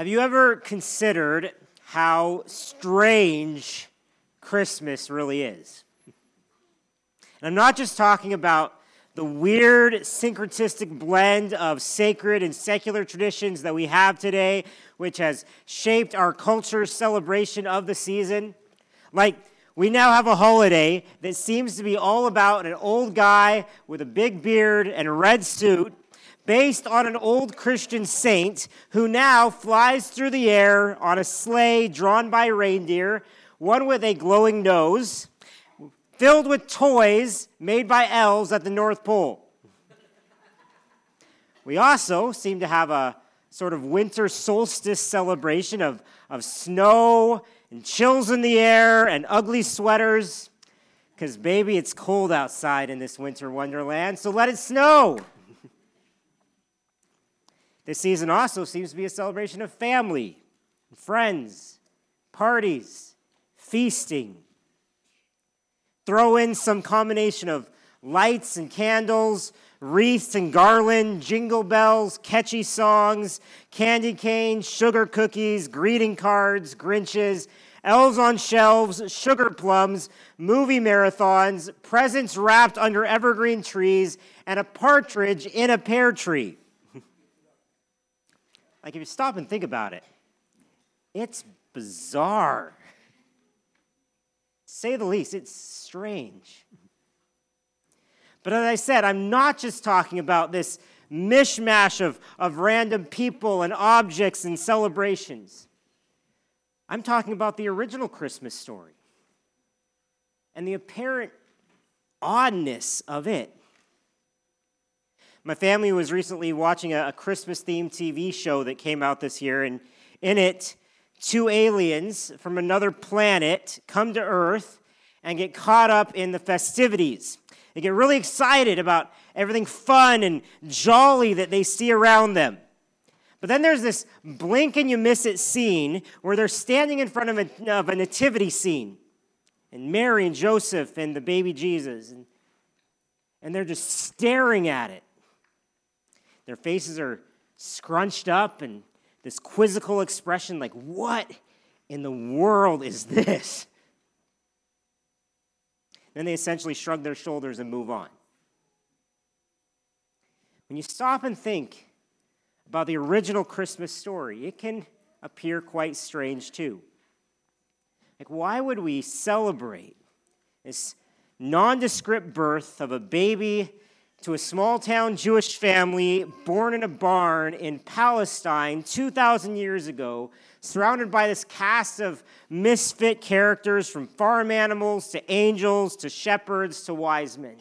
Have you ever considered how strange Christmas really is? And I'm not just talking about the weird syncretistic blend of sacred and secular traditions that we have today, which has shaped our culture's celebration of the season. Like, we now have a holiday that seems to be all about an old guy with a big beard and a red suit based on an old Christian saint who now flies through the air on a sleigh drawn by reindeer, one with a glowing nose, filled with toys made by elves at the North Pole. We also seem to have a sort of winter solstice celebration of, of snow and chills in the air and ugly sweaters. Because, baby, it's cold outside in this winter wonderland, so let it snow. This season also seems to be a celebration of family, friends, parties, feasting. Throw in some combination of lights and candles, wreaths and garland, jingle bells, catchy songs, candy canes, sugar cookies, greeting cards, Grinches, elves on shelves, sugar plums, movie marathons, presents wrapped under evergreen trees, and a partridge in a pear tree. Like, if you stop and think about it, it's bizarre. Say the least, it's strange. But as I said, I'm not just talking about this mishmash of, of random people and objects and celebrations. I'm talking about the original Christmas story and the apparent oddness of it. My family was recently watching a, a Christmas themed TV show that came out this year, and in it, two aliens from another planet come to Earth and get caught up in the festivities. They get really excited about everything fun and jolly that they see around them. But then there's this blink and you miss it scene where they're standing in front of a, of a nativity scene. And Mary and Joseph and the baby Jesus. And, and they're just staring at it. Their faces are scrunched up and this quizzical expression like, what in the world is this? Then they essentially shrug their shoulders and move on. When you stop and think about the original Christmas story, it can appear quite strange too. Like, why would we celebrate this nondescript birth of a baby to a small town Jewish family born in a barn in Palestine 2,000 years ago, surrounded by this cast of misfit characters from farm animals to angels to shepherds to wise men.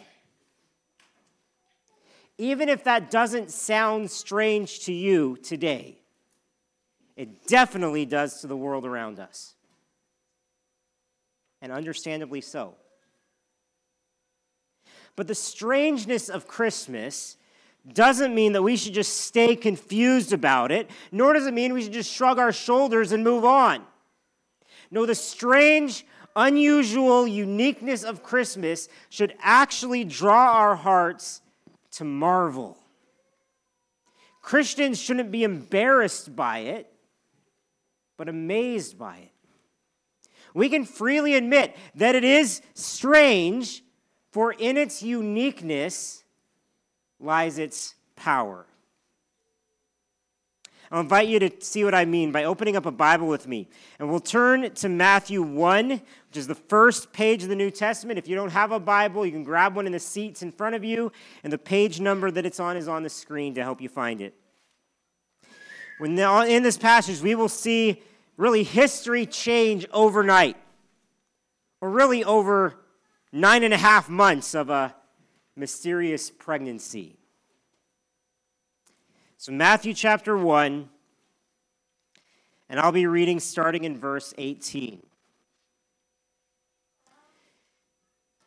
Even if that doesn't sound strange to you today, it definitely does to the world around us. And understandably so. But the strangeness of Christmas doesn't mean that we should just stay confused about it, nor does it mean we should just shrug our shoulders and move on. No, the strange, unusual uniqueness of Christmas should actually draw our hearts to marvel. Christians shouldn't be embarrassed by it, but amazed by it. We can freely admit that it is strange for in its uniqueness lies its power. I'll invite you to see what I mean by opening up a Bible with me. And we'll turn to Matthew 1, which is the first page of the New Testament. If you don't have a Bible, you can grab one in the seats in front of you, and the page number that it's on is on the screen to help you find it. When in this passage, we will see really history change overnight, or really over nine and a half months of a mysterious pregnancy. So, Matthew chapter 1, and I'll be reading starting in verse 18. It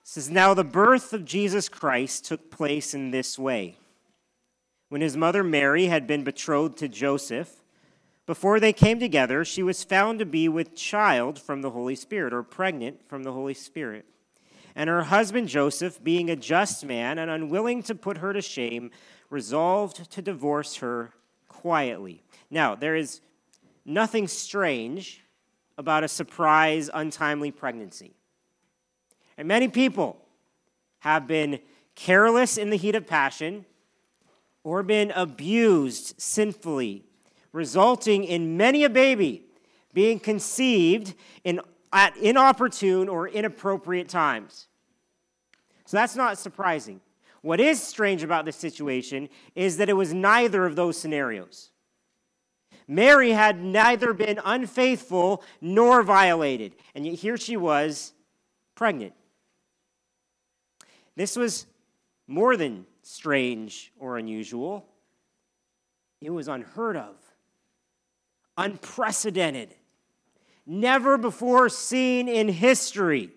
says, Now the birth of Jesus Christ took place in this way. When his mother Mary had been betrothed to Joseph, before they came together, she was found to be with child from the Holy Spirit, or pregnant from the Holy Spirit. And her husband Joseph, being a just man and unwilling to put her to shame, resolved to divorce her quietly. Now, there is nothing strange about a surprise, untimely pregnancy. And many people have been careless in the heat of passion or been abused sinfully, resulting in many a baby being conceived in, at inopportune or inappropriate times. So that's not surprising. What is strange about this situation is that it was neither of those scenarios. Mary had neither been unfaithful nor violated, and yet here she was pregnant. This was more than strange or unusual, it was unheard of, unprecedented, never before seen in history.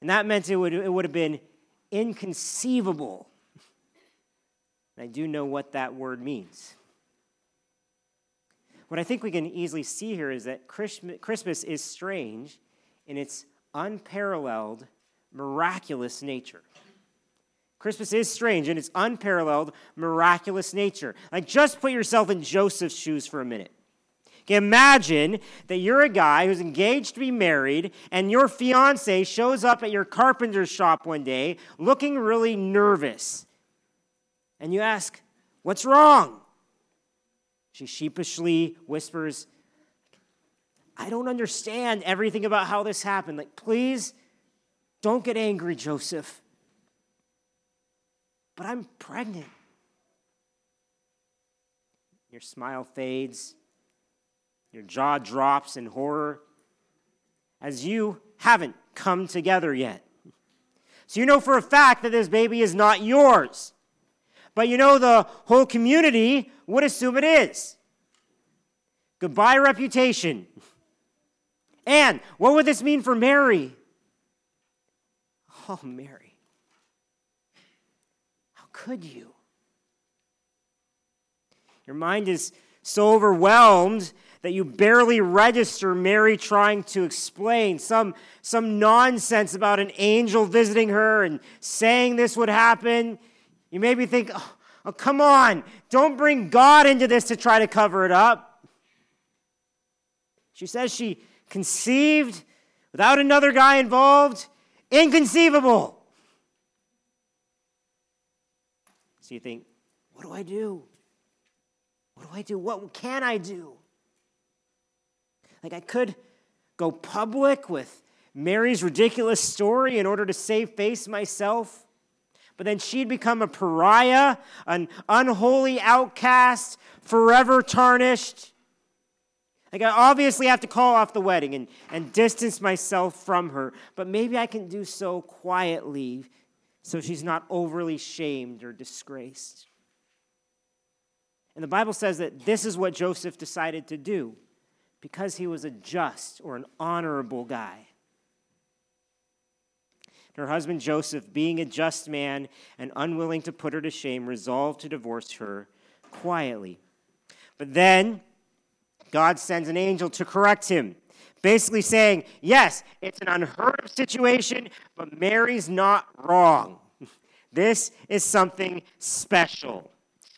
And that meant it would, it would have been inconceivable. And I do know what that word means. What I think we can easily see here is that Christmas is strange in its unparalleled, miraculous nature. Christmas is strange in its unparalleled, miraculous nature. Like, just put yourself in Joseph's shoes for a minute. Imagine that you're a guy who's engaged to be married, and your fiance shows up at your carpenter's shop one day looking really nervous. And you ask, What's wrong? She sheepishly whispers, I don't understand everything about how this happened. Like, please don't get angry, Joseph. But I'm pregnant. Your smile fades, your jaw drops in horror as you haven't come together yet. So you know for a fact that this baby is not yours. But you know, the whole community would assume it is. Goodbye, reputation. And what would this mean for Mary? Oh, Mary. How could you? Your mind is so overwhelmed that you barely register Mary trying to explain some, some nonsense about an angel visiting her and saying this would happen. You maybe think, oh, oh, come on, don't bring God into this to try to cover it up. She says she conceived without another guy involved. Inconceivable. So you think, what do I do? What do I do? What can I do? Like, I could go public with Mary's ridiculous story in order to save face myself. But then she'd become a pariah, an unholy outcast, forever tarnished. Like, I obviously have to call off the wedding and, and distance myself from her, but maybe I can do so quietly so she's not overly shamed or disgraced. And the Bible says that this is what Joseph decided to do because he was a just or an honorable guy. Her husband Joseph, being a just man and unwilling to put her to shame, resolved to divorce her quietly. But then God sends an angel to correct him, basically saying, Yes, it's an unheard of situation, but Mary's not wrong. This is something special.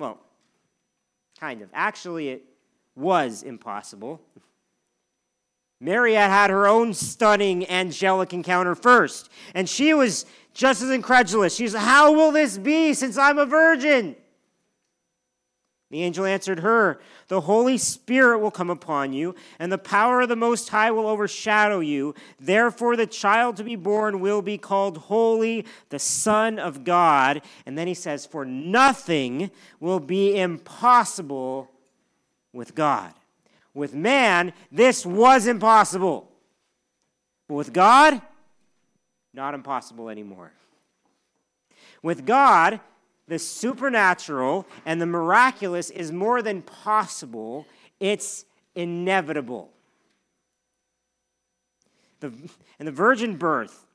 Well, kind of. Actually, it was impossible. Mary had had her own stunning angelic encounter first, and she was just as incredulous. She's, How will this be since I'm a virgin? The angel answered her, The Holy Spirit will come upon you, and the power of the Most High will overshadow you. Therefore, the child to be born will be called Holy, the Son of God. And then he says, For nothing will be impossible with God. With man, this was impossible. But with God, not impossible anymore. With God, the supernatural and the miraculous is more than possible it's inevitable. The, and the virgin birth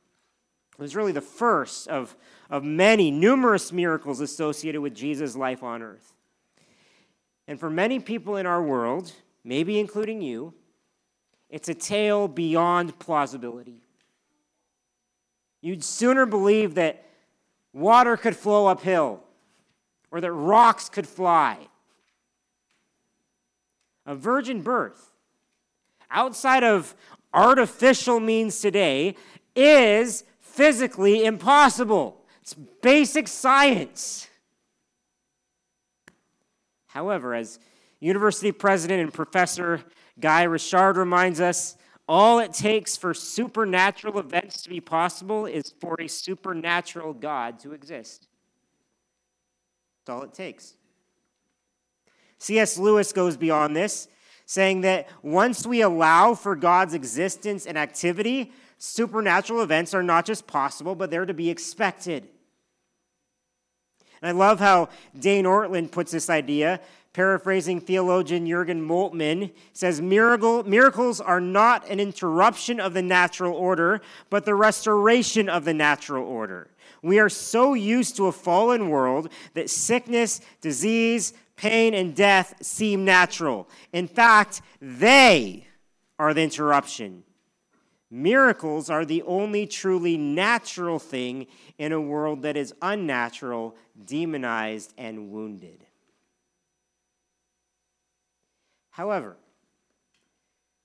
was really the first of, of many, numerous miracles associated with Jesus' life on earth. And for many people in our world, maybe including you, it's a tale beyond plausibility. You'd sooner believe that water could flow uphill or that rocks could fly. A virgin birth, outside of artificial means today, is physically impossible. It's basic science. However, as university president and professor Guy Richard reminds us, all it takes for supernatural events to be possible is for a supernatural God to exist. That's all it takes. C.S. Lewis goes beyond this, saying that once we allow for God's existence and activity, supernatural events are not just possible, but they're to be expected. And I love how Dane Ortlund puts this idea, paraphrasing theologian Jurgen Moltmann, says Miracle, miracles are not an interruption of the natural order, but the restoration of the natural order. We are so used to a fallen world that sickness, disease, pain, and death seem natural. In fact, they are the interruption. Miracles are the only truly natural thing in a world that is unnatural, demonized, and wounded. However,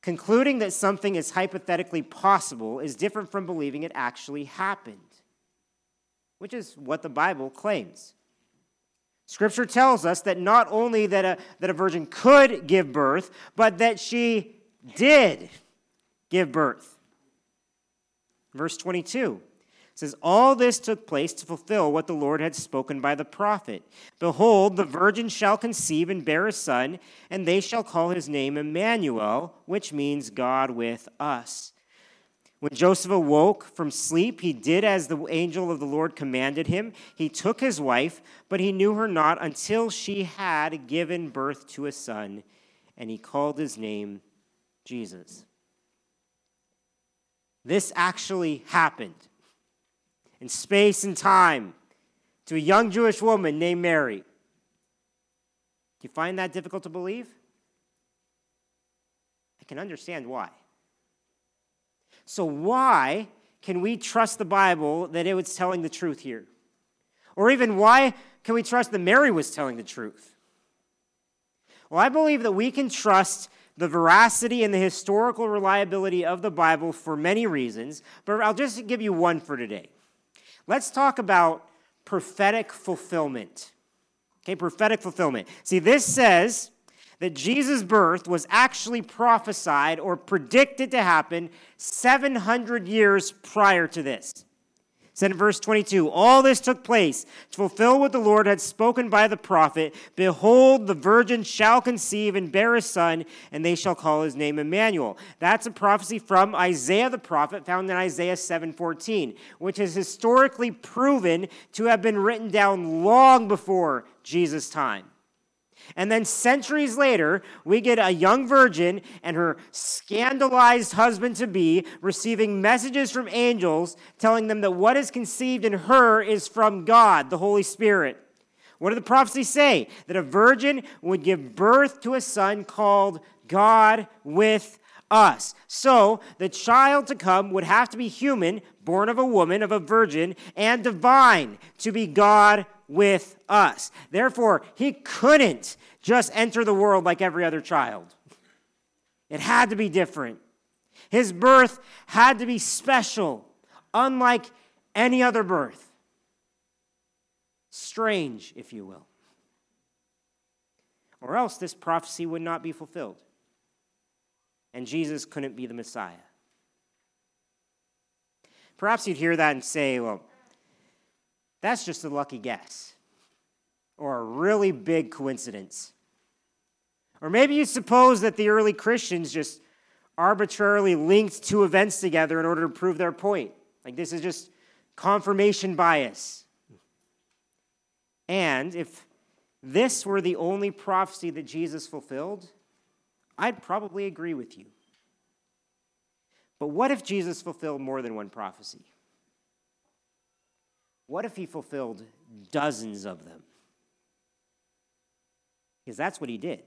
concluding that something is hypothetically possible is different from believing it actually happened, which is what the Bible claims. Scripture tells us that not only that a, that a virgin could give birth, but that she did give birth. Verse 22 says, All this took place to fulfill what the Lord had spoken by the prophet. Behold, the virgin shall conceive and bear a son, and they shall call his name Emmanuel, which means God with us. When Joseph awoke from sleep, he did as the angel of the Lord commanded him. He took his wife, but he knew her not until she had given birth to a son, and he called his name Jesus. This actually happened in space and time to a young Jewish woman named Mary. Do you find that difficult to believe? I can understand why. So, why can we trust the Bible that it was telling the truth here? Or even why can we trust that Mary was telling the truth? Well, I believe that we can trust the veracity and the historical reliability of the Bible for many reasons, but I'll just give you one for today. Let's talk about prophetic fulfillment. Okay, prophetic fulfillment. See, this says that Jesus' birth was actually prophesied or predicted to happen 700 years prior to this said in verse 22 All this took place to fulfill what the Lord had spoken by the prophet Behold, the virgin shall conceive and bear a son, and they shall call his name Emmanuel. That's a prophecy from Isaiah the prophet found in Isaiah 7:14, which is historically proven to have been written down long before Jesus' time. And then centuries later, we get a young virgin and her scandalized husband to be receiving messages from angels telling them that what is conceived in her is from God, the Holy Spirit. What did the prophecy say? That a virgin would give birth to a son called God with us. So the child to come would have to be human, born of a woman, of a virgin, and divine to be God with us. Therefore, he couldn't just enter the world like every other child. It had to be different. His birth had to be special, unlike any other birth. Strange, if you will. Or else this prophecy would not be fulfilled. And Jesus couldn't be the Messiah. Perhaps you'd hear that and say, well, that's just a lucky guess or a really big coincidence. Or maybe you suppose that the early Christians just arbitrarily linked two events together in order to prove their point. Like this is just confirmation bias. And if this were the only prophecy that Jesus fulfilled, I'd probably agree with you. But what if Jesus fulfilled more than one prophecy? What if he fulfilled dozens of them? Because that's what he did.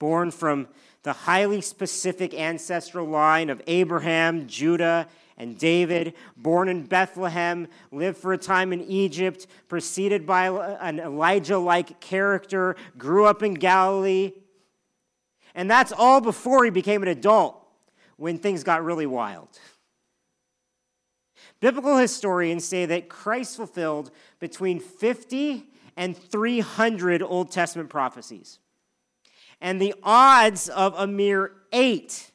Born from the highly specific ancestral line of Abraham, Judah, and David, born in Bethlehem, lived for a time in Egypt, preceded by an Elijah like character, grew up in Galilee. And that's all before he became an adult when things got really wild. Biblical historians say that Christ fulfilled between 50 and 300 Old Testament prophecies. And the odds of a mere eight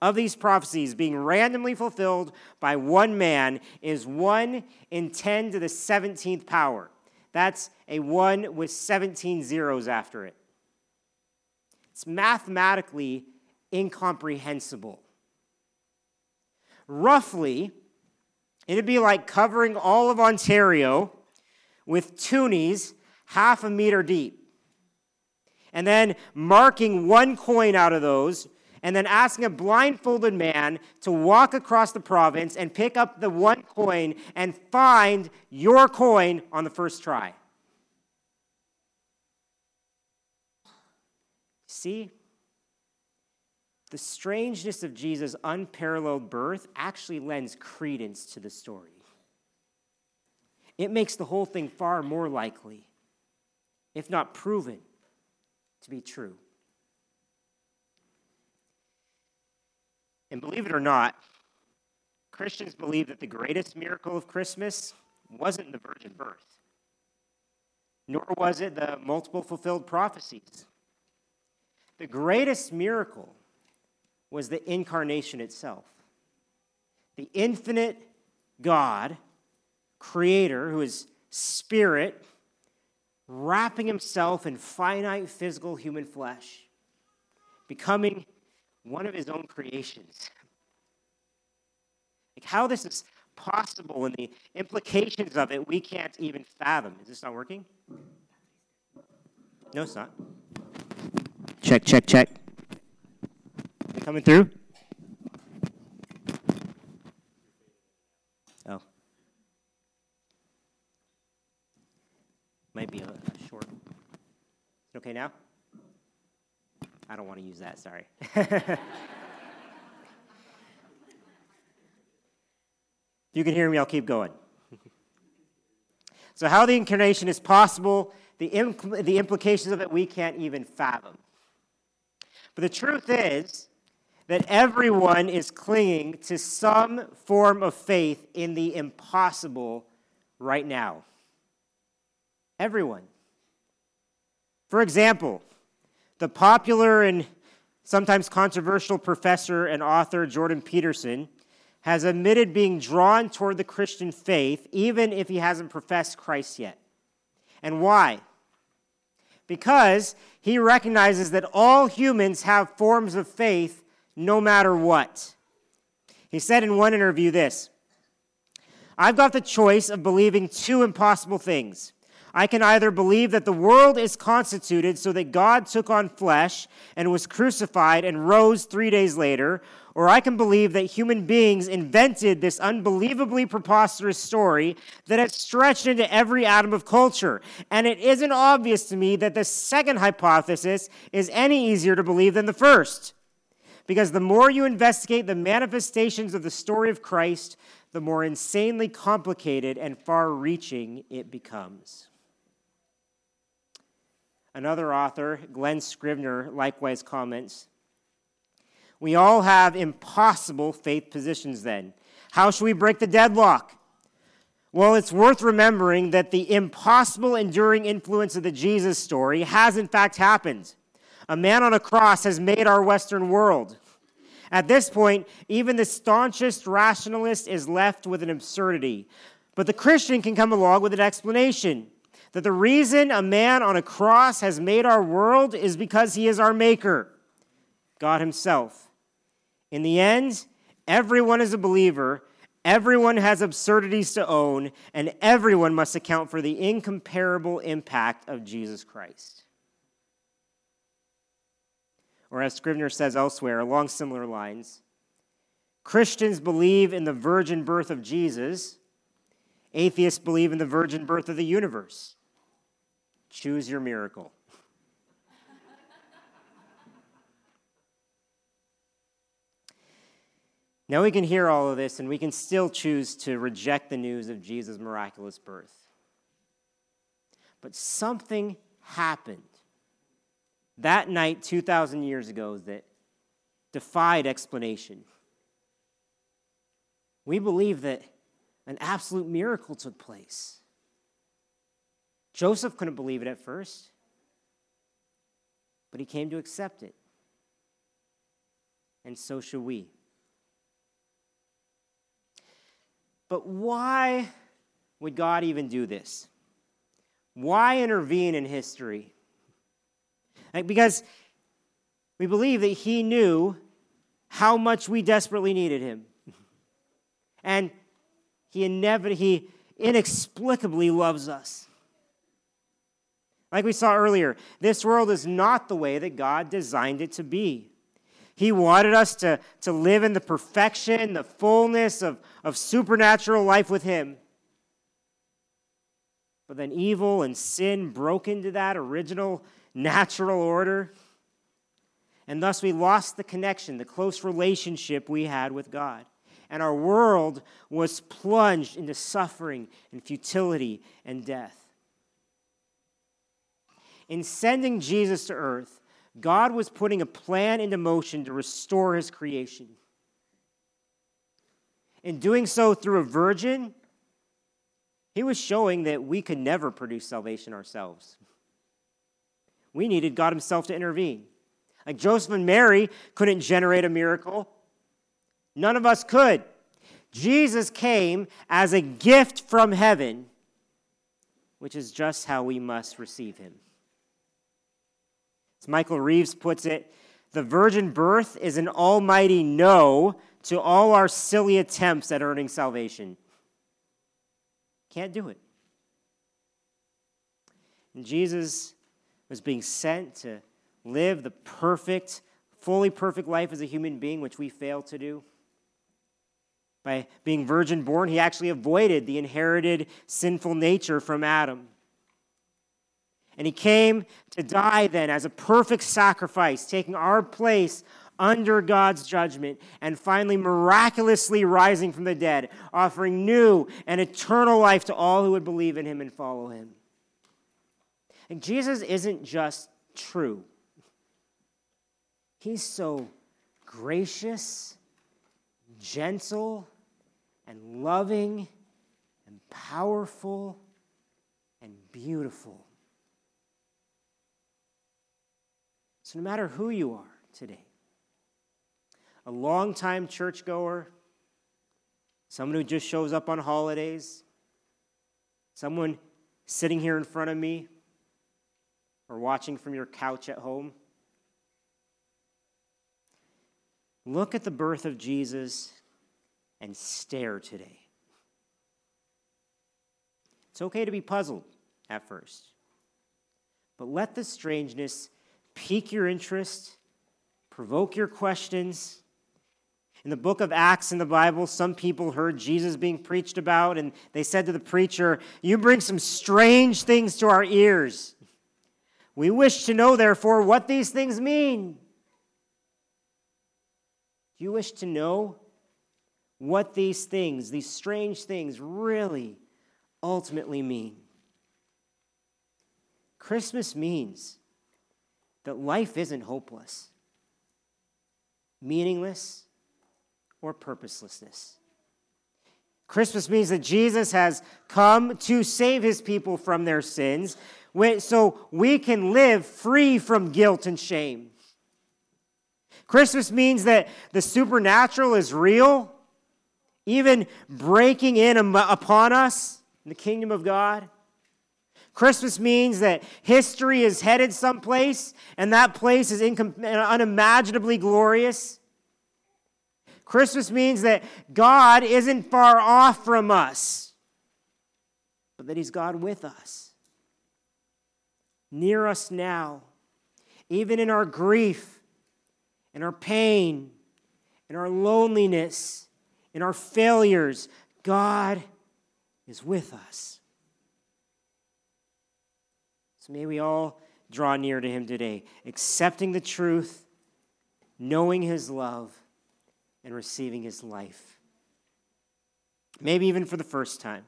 of these prophecies being randomly fulfilled by one man is 1 in 10 to the 17th power. That's a 1 with 17 zeros after it. It's mathematically incomprehensible. Roughly, it'd be like covering all of Ontario with toonies half a meter deep. And then marking one coin out of those, and then asking a blindfolded man to walk across the province and pick up the one coin and find your coin on the first try. See? the strangeness of Jesus' unparalleled birth actually lends credence to the story. It makes the whole thing far more likely, if not proven, to be true. And believe it or not, Christians believe that the greatest miracle of Christmas wasn't the virgin birth, nor was it the multiple fulfilled prophecies. The greatest miracle was the incarnation itself. The infinite God, creator, who is spirit, wrapping himself in finite physical human flesh, becoming one of his own creations. Like how this is possible and the implications of it we can't even fathom. Is this not working? No, it's not. Check, check, check. Coming through? Oh. Might be a, a short. okay now? I don't want to use that, sorry. you can hear me, I'll keep going. so, how the incarnation is possible, the, impl- the implications of it we can't even fathom. But the truth is, that everyone is clinging to some form of faith in the impossible right now. Everyone. For example, the popular and sometimes controversial professor and author Jordan Peterson has admitted being drawn toward the Christian faith even if he hasn't professed Christ yet. And why? Because he recognizes that all humans have forms of faith no matter what. He said in one interview this I've got the choice of believing two impossible things. I can either believe that the world is constituted so that God took on flesh and was crucified and rose three days later, or I can believe that human beings invented this unbelievably preposterous story that has stretched into every atom of culture. And it isn't obvious to me that the second hypothesis is any easier to believe than the first. Because the more you investigate the manifestations of the story of Christ, the more insanely complicated and far reaching it becomes. Another author, Glen Scrivener, likewise comments We all have impossible faith positions then. How should we break the deadlock? Well, it's worth remembering that the impossible enduring influence of the Jesus story has in fact happened. A man on a cross has made our Western world. At this point, even the staunchest rationalist is left with an absurdity. But the Christian can come along with an explanation that the reason a man on a cross has made our world is because he is our maker, God Himself. In the end, everyone is a believer, everyone has absurdities to own, and everyone must account for the incomparable impact of Jesus Christ. or as Scrivener says elsewhere, along similar lines. Christians believe in the virgin birth of Jesus, atheists believe in the virgin birth of the universe. Choose your miracle. Now we can hear all of this, and we can still choose to reject the news of Jesus' miraculous birth. But something happened that night 2,000 years ago that defied explanation. We believe that an absolute miracle took place. Joseph couldn't believe it at first, but he came to accept it. And so should we. But why would God even do this? Why intervene in history? Like, because we believe that He knew how much we desperately needed Him. And He inevitably, He inexplicably loves us. Like we saw earlier, this world is not the way that God designed it to be. He wanted us to, to live in the perfection, the fullness of, of supernatural life with Him. But then evil and sin broke into that original natural order. And thus we lost the connection, the close relationship we had with God. And our world was plunged into suffering and futility and death. In sending Jesus to earth, God was putting a plan into motion to restore his creation. In doing so through a virgin, he was showing that we could never produce salvation ourselves. We needed God Himself to intervene. Like Joseph and Mary couldn't generate a miracle, none of us could. Jesus came as a gift from heaven, which is just how we must receive Him. As Michael Reeves puts it, the virgin birth is an almighty no to all our silly attempts at earning salvation. Can't do it. And Jesus was being sent to live the perfect, fully perfect life as a human being, which we fail to do. By being virgin born, he actually avoided the inherited sinful nature from Adam. And he came to die then as a perfect sacrifice, taking our place under God's judgment, and finally miraculously rising from the dead, offering new and eternal life to all who would believe in him and follow him. And Jesus isn't just true, he's so gracious, gentle, and loving, and powerful, and beautiful. So, no matter who you are today, a longtime churchgoer, someone who just shows up on holidays, someone sitting here in front of me, or watching from your couch at home. Look at the birth of Jesus and stare today. It's okay to be puzzled at first, but let the strangeness pique your interest, provoke your questions, in the book of Acts in the Bible, some people heard Jesus being preached about, and they said to the preacher, You bring some strange things to our ears. We wish to know, therefore, what these things mean. Do you wish to know what these things, these strange things, really ultimately mean? Christmas means that life isn't hopeless, meaningless, or purposelessness. Christmas means that Jesus has come to save his people from their sins so we can live free from guilt and shame. Christmas means that the supernatural is real, even breaking in upon us in the kingdom of God. Christmas means that history is headed someplace, and that place is unimaginably glorious. Christmas means that God isn't far off from us, but that He's God with us, near us now, even in our grief, in our pain, in our loneliness, in our failures, God is with us. So may we all draw near to Him today, accepting the truth, knowing His love, and receiving His life. Maybe even for the first time.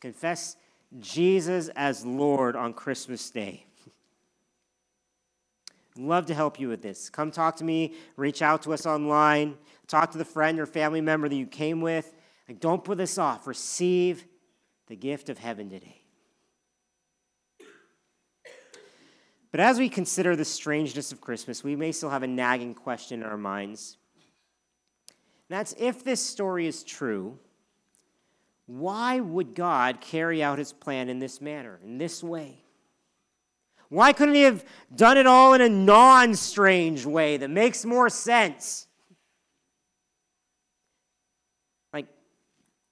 Confess Jesus as Lord on Christmas Day. Love to help you with this. Come talk to me, reach out to us online, talk to the friend or family member that you came with. Like, don't put this off. Receive the gift of heaven today. But as we consider the strangeness of Christmas, we may still have a nagging question in our minds. That's if this story is true, why would God carry out his plan in this manner, in this way? Why couldn't he have done it all in a non strange way that makes more sense? Like,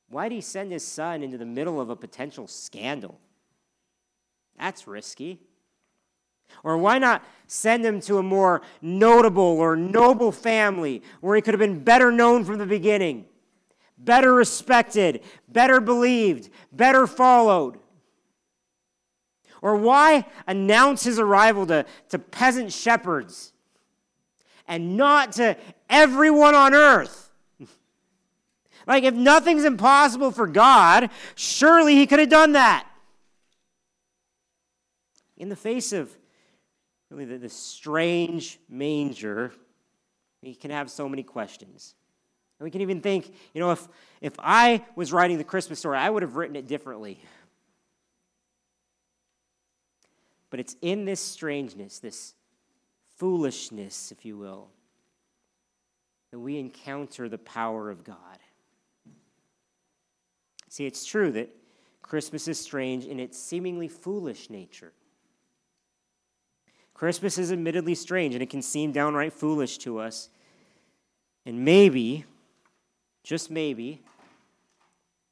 why did he send his son into the middle of a potential scandal? That's risky. Or why not send him to a more notable or noble family where he could have been better known from the beginning, better respected, better believed, better followed? Or why announce his arrival to, to peasant shepherds and not to everyone on earth? like, if nothing's impossible for God, surely he could have done that. In the face of really the, the strange manger, we can have so many questions. And we can even think, you know, if, if I was writing the Christmas story, I would have written it differently. But it's in this strangeness, this foolishness, if you will, that we encounter the power of God. See, it's true that Christmas is strange in its seemingly foolish nature. Christmas is admittedly strange and it can seem downright foolish to us. And maybe, just maybe,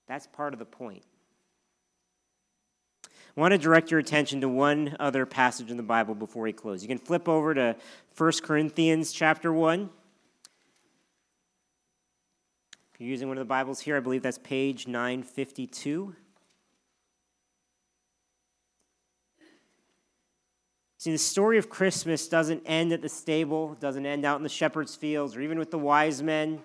that's part of the point. I want to direct your attention to one other passage in the Bible before we close. You can flip over to 1 Corinthians chapter 1. If you're using one of the Bibles here, I believe that's page 952. See, the story of Christmas doesn't end at the stable, doesn't end out in the shepherd's fields, or even with the wise men.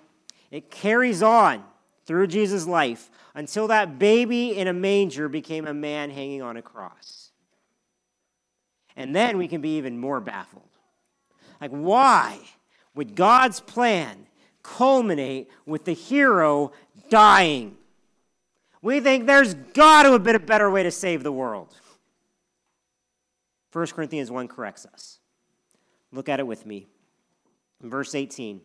It carries on through Jesus' life until that baby in a manger became a man hanging on a cross. And then we can be even more baffled. Like, why would God's plan culminate with the hero dying? We think there's got to have been a better way to save the world. 1 Corinthians 1 corrects us. Look at it with me. In verse 18.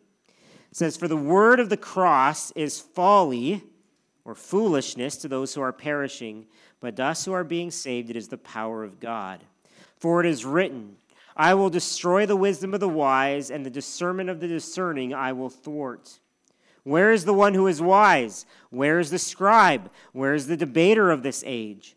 It says, For the word of the cross is folly or foolishness to those who are perishing, but to us who are being saved, it is the power of God. For it is written, I will destroy the wisdom of the wise, and the discernment of the discerning I will thwart. Where is the one who is wise? Where is the scribe? Where is the debater of this age?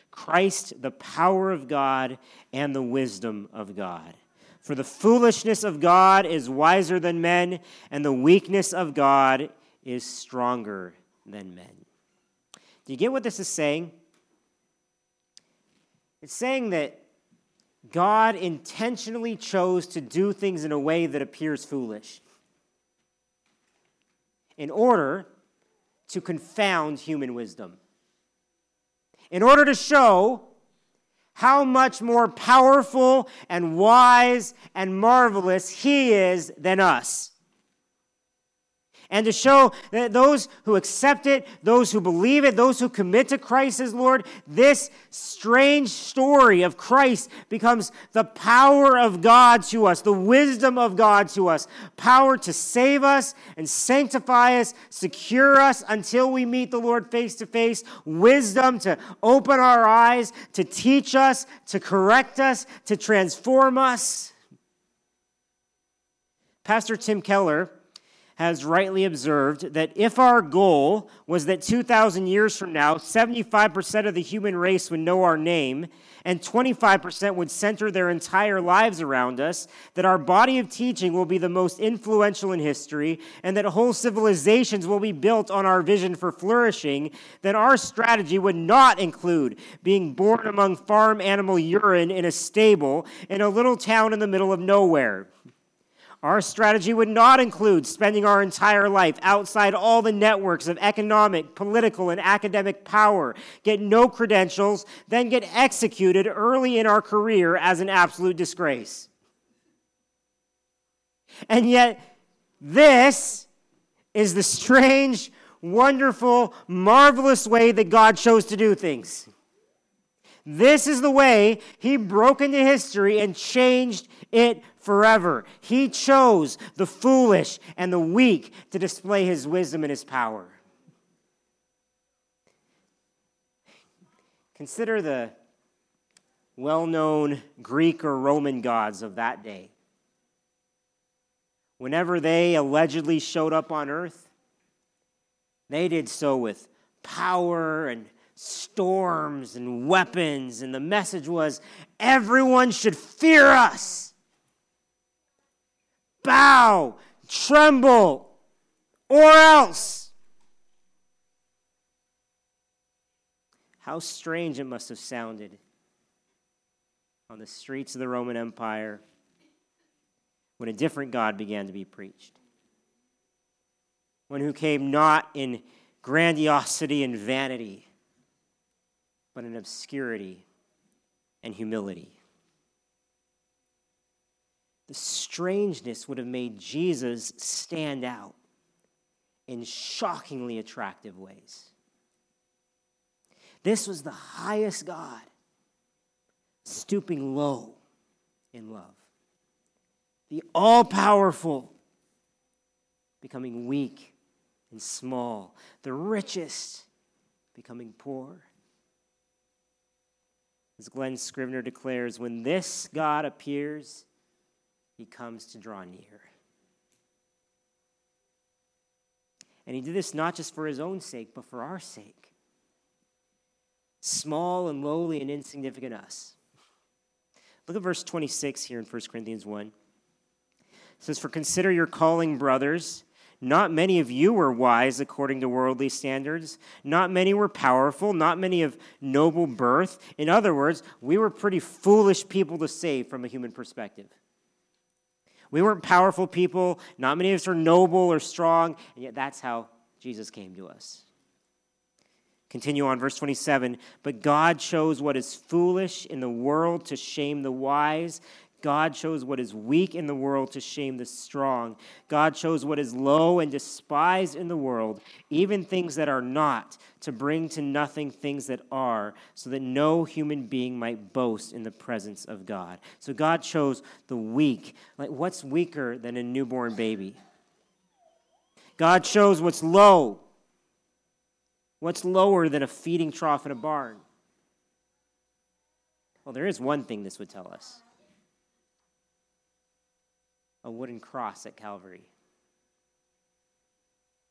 Christ, the power of God and the wisdom of God. For the foolishness of God is wiser than men, and the weakness of God is stronger than men. Do you get what this is saying? It's saying that God intentionally chose to do things in a way that appears foolish in order to confound human wisdom. In order to show how much more powerful and wise and marvelous He is than us. And to show that those who accept it, those who believe it, those who commit to Christ as Lord, this strange story of Christ becomes the power of God to us, the wisdom of God to us, power to save us and sanctify us, secure us until we meet the Lord face to face, wisdom to open our eyes, to teach us, to correct us, to transform us. Pastor Tim Keller has rightly observed that if our goal was that 2,000 years from now, 75% of the human race would know our name and 25% would center their entire lives around us, that our body of teaching will be the most influential in history, and that whole civilizations will be built on our vision for flourishing, then our strategy would not include being born among farm animal urine in a stable in a little town in the middle of nowhere. Our strategy would not include spending our entire life outside all the networks of economic, political, and academic power, get no credentials, then get executed early in our career as an absolute disgrace. And yet, this is the strange, wonderful, marvelous way that God chose to do things. This is the way He broke into history and changed it forever. He chose the foolish and the weak to display his wisdom and his power. Consider the well known Greek or Roman gods of that day. Whenever they allegedly showed up on earth, they did so with power and storms and weapons, and the message was everyone should fear us bow, tremble, or else. How strange it must have sounded on the streets of the Roman Empire when a different God began to be preached. One who came not in grandiosity and vanity, but in obscurity and humility the strangeness would have made Jesus stand out in shockingly attractive ways. This was the highest God stooping low in love, the all powerful becoming weak and small, the richest becoming poor. As Glen Scrivener declares, when this God appears, he comes to draw near. And he did this not just for his own sake, but for our sake. Small and lowly and insignificant us. Look at verse 26 here in 1 Corinthians 1. It says, For consider your calling, brothers. Not many of you were wise according to worldly standards. Not many were powerful. Not many of noble birth. In other words, we were pretty foolish people to save from a human perspective. We weren't powerful people. Not many of us are noble or strong. And yet that's how Jesus came to us. Continue on, verse 27. But God chose what is foolish in the world to shame the wise. God chose what is weak in the world to shame the strong. God chose what is low and despised in the world, even things that are not, to bring to nothing things that are, so that no human being might boast in the presence of God. So God chose the weak. Like, what's weaker than a newborn baby? God chose what's low. What's lower than a feeding trough in a barn? Well, there is one thing this would tell us a wooden cross at Calvary.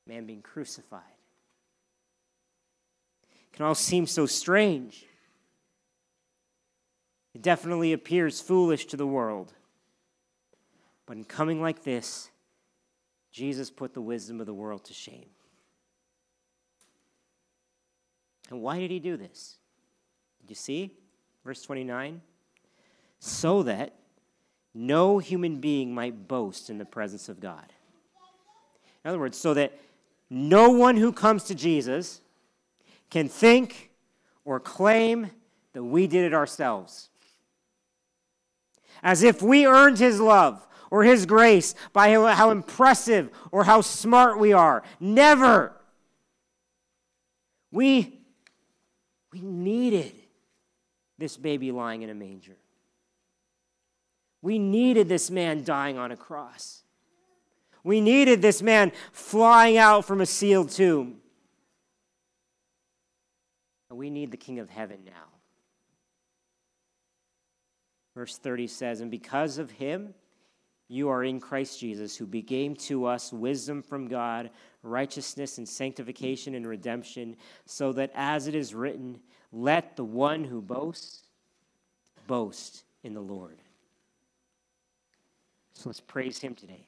Man being crucified. It can all seem so strange. It definitely appears foolish to the world. But in coming like this, Jesus put the wisdom of the world to shame. And why did he do this? Did you see? Verse 29 so that no human being might boast in the presence of God. In other words, so that no one who comes to Jesus can think or claim that we did it ourselves. As if we earned his love or His grace by how impressive or how smart we are. Never. We, we needed this baby lying in a manger. We needed this man dying on a cross. We needed this man flying out from a sealed tomb. And we need the King of Heaven now. Verse 30 says, And because of him, you are in Christ Jesus, who became to us wisdom from God, righteousness and sanctification and redemption, so that as it is written, let the one who boasts boast in the Lord. So let's praise him today.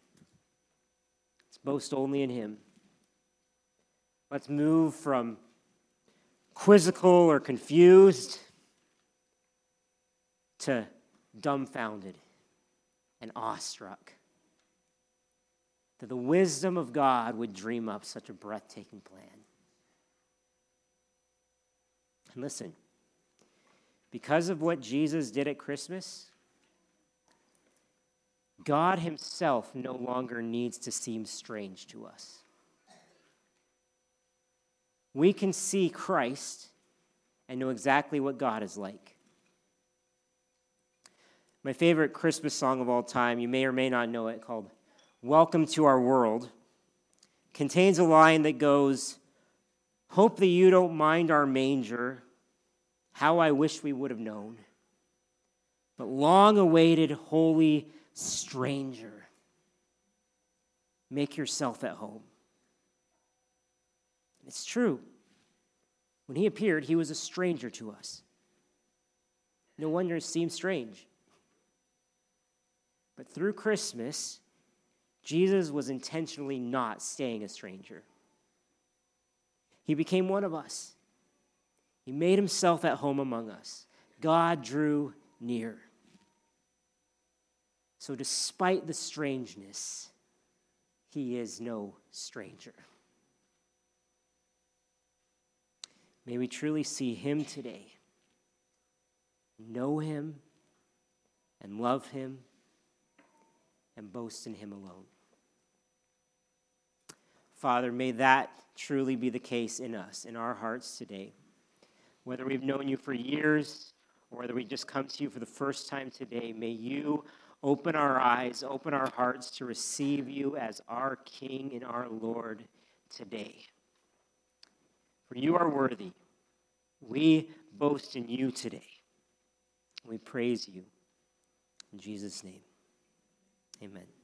Let's boast only in him. Let's move from quizzical or confused to dumbfounded and awestruck that the wisdom of God would dream up such a breathtaking plan. And listen, because of what Jesus did at Christmas, God Himself no longer needs to seem strange to us. We can see Christ and know exactly what God is like. My favorite Christmas song of all time, you may or may not know it, called Welcome to Our World, contains a line that goes, Hope that you don't mind our manger, how I wish we would have known. But long awaited, holy stranger, make yourself at home. It's true. When he appeared, he was a stranger to us. No wonder it seemed strange. But through Christmas, Jesus was intentionally not staying a stranger. He became one of us. He made himself at home among us. God drew near. So, despite the strangeness, he is no stranger. May we truly see him today, know him, and love him and boast in Him alone. Father, may that truly be the case in us, in our hearts today. Whether we've known you for years or whether we just come to you for the first time today, may you open our eyes, open our hearts to receive you as our King and our Lord today. For you are worthy. We boast in you today. We praise you. In Jesus' name. Amen.